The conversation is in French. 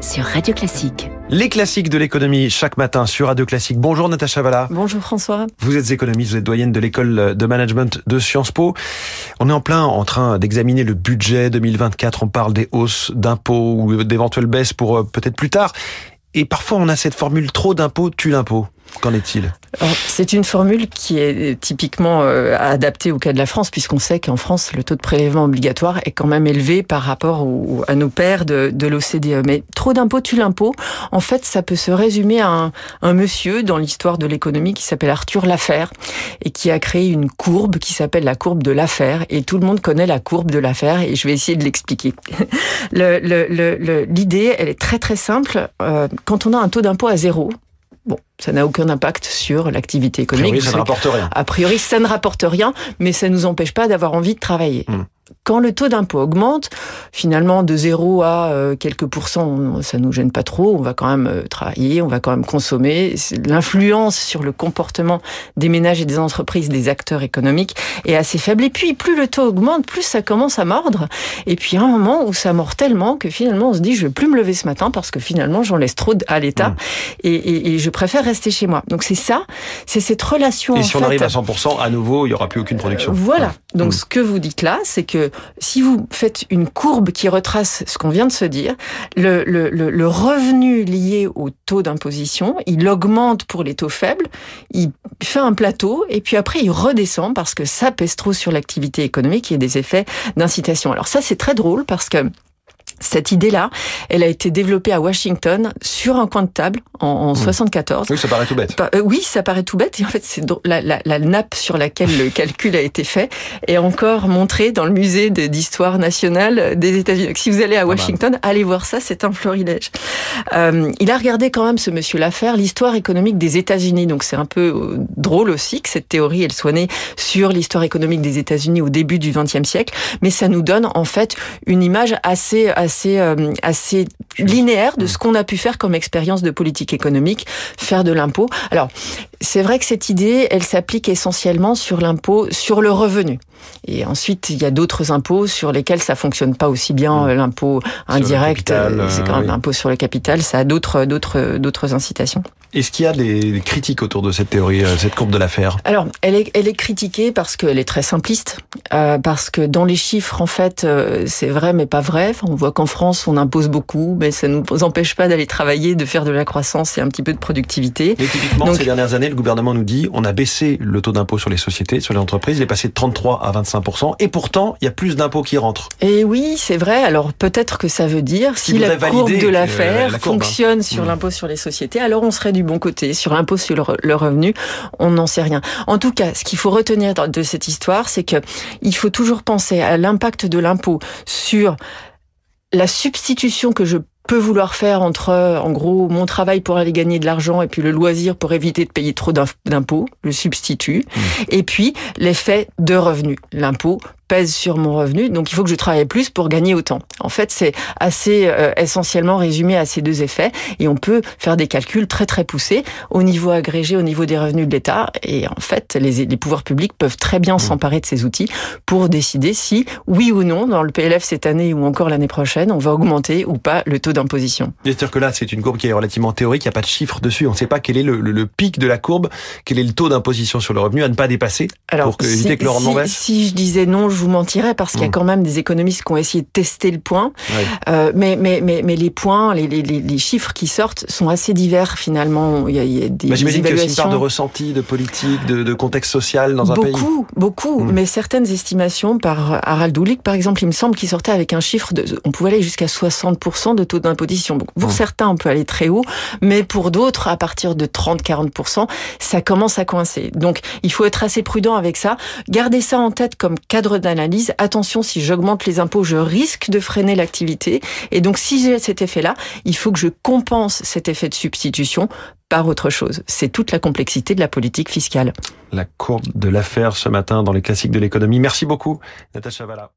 sur Radio Classique. Les classiques de l'économie chaque matin sur Radio Classique. Bonjour Natacha Valla. Bonjour François. Vous êtes économiste, vous êtes doyenne de l'école de management de Sciences Po. On est en plein en train d'examiner le budget 2024. On parle des hausses d'impôts ou d'éventuelles baisses pour euh, peut-être plus tard. Et parfois on a cette formule trop d'impôts tue l'impôt. Qu'en est-il? C'est une formule qui est typiquement euh, adaptée au cas de la France, puisqu'on sait qu'en France, le taux de prélèvement obligatoire est quand même élevé par rapport à nos pairs de, de l'OCDE. Mais trop d'impôts tue l'impôt. En fait, ça peut se résumer à un, monsieur dans l'histoire de l'économie qui s'appelle Arthur Laffer et qui a créé une courbe qui s'appelle la courbe de l'affaire. Et tout le monde connaît la courbe de l'affaire et je vais essayer de l'expliquer. L'idée, elle est très très simple. Euh, quand on a un taux d'impôt à zéro, Bon, ça n'a aucun impact sur l'activité économique. A priori, ça ne rapporte rien. A priori, ça ne rapporte rien, mais ça ne nous empêche pas d'avoir envie de travailler. Hmm. Quand le taux d'impôt augmente, finalement de 0 à euh, quelques pourcents, ça nous gêne pas trop. On va quand même euh, travailler, on va quand même consommer. L'influence sur le comportement des ménages et des entreprises, des acteurs économiques, est assez faible. Et puis, plus le taux augmente, plus ça commence à mordre. Et puis, à un moment où ça mord tellement que finalement, on se dit, je vais plus me lever ce matin parce que finalement, j'en laisse trop à l'État Mm. et, et- et je préfère rester chez moi. Donc, c'est ça, c'est cette relation. Et en si on fait, arrive à 100%, à nouveau, il n'y aura plus aucune production. euh, Voilà. Donc, Mm. ce que vous dites là, c'est que si vous faites une courbe qui retrace ce qu'on vient de se dire, le, le, revenu lié au taux d'imposition, il augmente pour les taux faibles, il fait un plateau, et puis après, il redescend parce que ça pèse trop sur l'activité économique et des effets d'incitation. Alors ça, c'est très drôle parce que cette idée-là, elle a été développée à Washington sur un coin de table en, en 74. Oui, ça paraît tout bête. Bah, euh, oui, ça paraît tout bête. Et en fait, c'est la, la, la nappe sur laquelle le calcul a été fait est encore montrée dans le musée d'histoire nationale des États-Unis. Si vous allez à. Washington, allez voir ça. C'est un florilège. Euh, il a regardé quand même ce monsieur l'affaire l'histoire économique des États-Unis. Donc c'est un peu euh, drôle aussi que cette théorie elle soit née sur l'histoire économique des États-Unis au début du XXe siècle. Mais ça nous donne en fait une image assez assez euh, assez linéaire de ce qu'on a pu faire comme expérience de politique économique, faire de l'impôt. Alors, c'est vrai que cette idée, elle s'applique essentiellement sur l'impôt sur le revenu. Et ensuite, il y a d'autres impôts sur lesquels ça fonctionne pas aussi bien. Euh, L'impôt indirect, euh, c'est euh, quand même oui. l'impôt sur le capital, ça a d'autres d'autres d'autres incitations. Est-ce qu'il y a des, critiques autour de cette théorie, euh, cette courbe de l'affaire? Alors, elle est, elle est critiquée parce qu'elle est très simpliste, euh, parce que dans les chiffres, en fait, euh, c'est vrai mais pas vrai. Enfin, on voit qu'en France, on impose beaucoup, mais ça nous empêche pas d'aller travailler, de faire de la croissance et un petit peu de productivité. Et typiquement, Donc- ces dernières années, le gouvernement nous dit on a baissé le taux d'impôt sur les sociétés, sur les entreprises, il est passé de 33 à 25 et pourtant, il y a plus d'impôts qui rentrent. Et oui, c'est vrai. Alors peut-être que ça veut dire si la courbe de l'affaire la hein. fonctionne sur Mm. l'impôt sur les sociétés, alors on serait du bon côté. Sur l'impôt sur le, re- le revenu, on n'en sait rien. En tout cas, ce qu'il faut retenir de cette histoire, c'est que il faut toujours penser à l'impact de l'impôt sur la substitution que je peux vouloir faire entre, en gros, mon travail pour aller gagner de l'argent et puis le loisir pour éviter de payer trop d'imp- d'impôts, le substitut, et puis l'effet de revenu. L'impôt pèse sur mon revenu, donc il faut que je travaille plus pour gagner autant. En fait, c'est assez euh, essentiellement résumé à ces deux effets, et on peut faire des calculs très très poussés au niveau agrégé, au niveau des revenus de l'État, et en fait, les, les pouvoirs publics peuvent très bien s'emparer de ces outils pour décider si, oui ou non, dans le PLF cette année ou encore l'année prochaine, on va augmenter ou pas le taux d'imposition. C'est-à-dire que là, c'est une courbe qui est relativement théorique, il n'y a pas de chiffre dessus, on ne sait pas quel est le, le- le pic de la courbe, quel est le taux d'imposition sur le revenu à ne pas dépasser. Pour que- éviter que le rendement si, baisse si je disais non, je vous mentirais parce qu'il y a Mm. quand même des économistes qui ont essayé de tester le point. Ouais. Euh, mais, mais, mais, mais les points, les, les, les- chiffres qui sortent sont assez divers finalement. Il y a, il y a des, Bah, J'imagine qu'il y a aussi une part de ressenti, de politique, de, de contexte social dans un pays. Beaucoup, beaucoup, Mm. mais certaines estimations par Harald Doulik, par exemple, il me semble qu'il sortait avec un chiffre de, on pouvait aller jusqu'à 60% de taux d'imposition. Pour Mm. certains, on peut aller très haut, mais pour d'autres, à partir de 30-40%, ça commence à coincer. Donc, il faut être assez prudent avec ça. Gardez ça en tête comme cadre Attention, si j'augmente les impôts, je risque de freiner l'activité. Et donc, si j'ai cet effet-là, il faut que je compense cet effet de substitution par autre chose. C'est toute la complexité de la politique fiscale. La courbe de l'affaire ce matin dans les classiques de l'économie. Merci beaucoup, Natacha Valla.